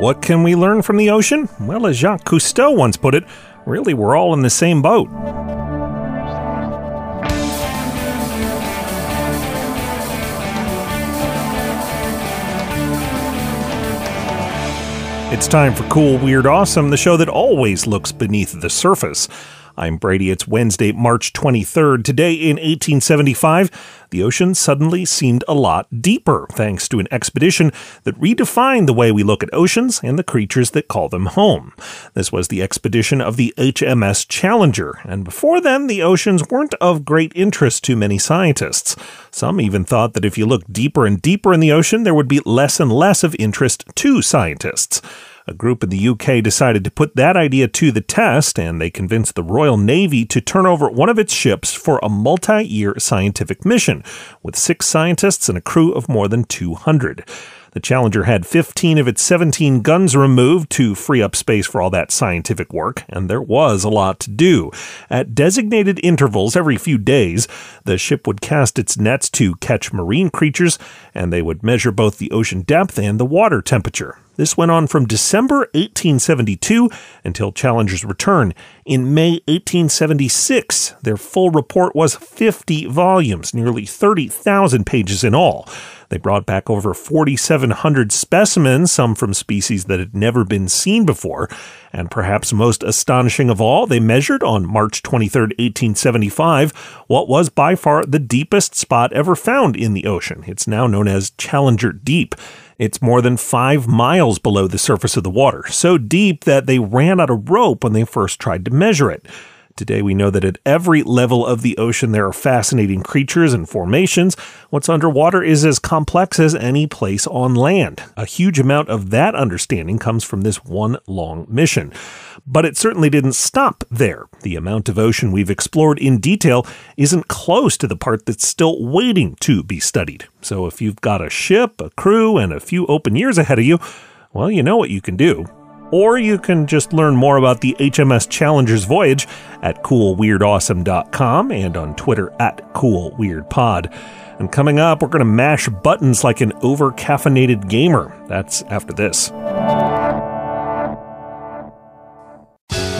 What can we learn from the ocean? Well, as Jacques Cousteau once put it, really we're all in the same boat. It's time for Cool, Weird, Awesome, the show that always looks beneath the surface. I'm Brady. It's Wednesday, March 23rd. Today in 1875, the ocean suddenly seemed a lot deeper thanks to an expedition that redefined the way we look at oceans and the creatures that call them home. This was the expedition of the HMS Challenger, and before then, the oceans weren't of great interest to many scientists. Some even thought that if you looked deeper and deeper in the ocean, there would be less and less of interest to scientists. A group in the UK decided to put that idea to the test, and they convinced the Royal Navy to turn over one of its ships for a multi year scientific mission, with six scientists and a crew of more than 200. The Challenger had 15 of its 17 guns removed to free up space for all that scientific work, and there was a lot to do. At designated intervals every few days, the ship would cast its nets to catch marine creatures, and they would measure both the ocean depth and the water temperature. This went on from December 1872 until Challenger's return. In May 1876, their full report was 50 volumes, nearly 30,000 pages in all. They brought back over 4,700 specimens, some from species that had never been seen before. And perhaps most astonishing of all, they measured on March 23, 1875, what was by far the deepest spot ever found in the ocean. It's now known as Challenger Deep. It's more than five miles below the surface of the water, so deep that they ran out of rope when they first tried to measure it. Today, we know that at every level of the ocean, there are fascinating creatures and formations. What's underwater is as complex as any place on land. A huge amount of that understanding comes from this one long mission. But it certainly didn't stop there. The amount of ocean we've explored in detail isn't close to the part that's still waiting to be studied. So if you've got a ship, a crew, and a few open years ahead of you, well, you know what you can do or you can just learn more about the HMS Challenger's voyage at coolweirdawesome.com and on Twitter at coolweirdpod. And coming up, we're going to mash buttons like an over caffeinated gamer. That's after this.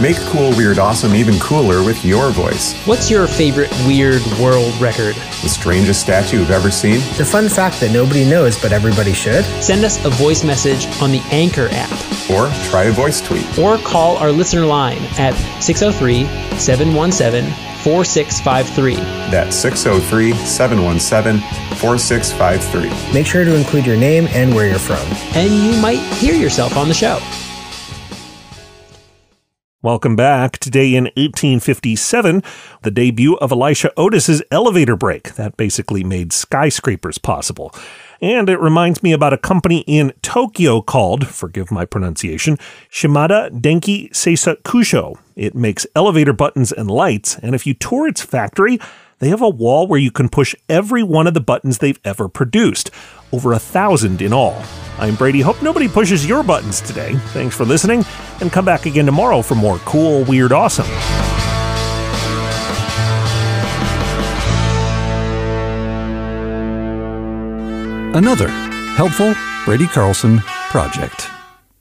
Make Cool Weird Awesome even cooler with your voice. What's your favorite weird world record? The strangest statue you've ever seen? The fun fact that nobody knows but everybody should? Send us a voice message on the Anchor app. Or try a voice tweet. Or call our listener line at 603 717 4653. That's 603 717 4653. Make sure to include your name and where you're from. And you might hear yourself on the show. Welcome back. Today in 1857, the debut of Elisha Otis's elevator brake. That basically made skyscrapers possible. And it reminds me about a company in Tokyo called, forgive my pronunciation, Shimada Denki Seisakusho. It makes elevator buttons and lights, and if you tour its factory, they have a wall where you can push every one of the buttons they've ever produced, over a thousand in all. I'm Brady. Hope nobody pushes your buttons today. Thanks for listening, and come back again tomorrow for more cool, weird, awesome. Another helpful Brady Carlson project.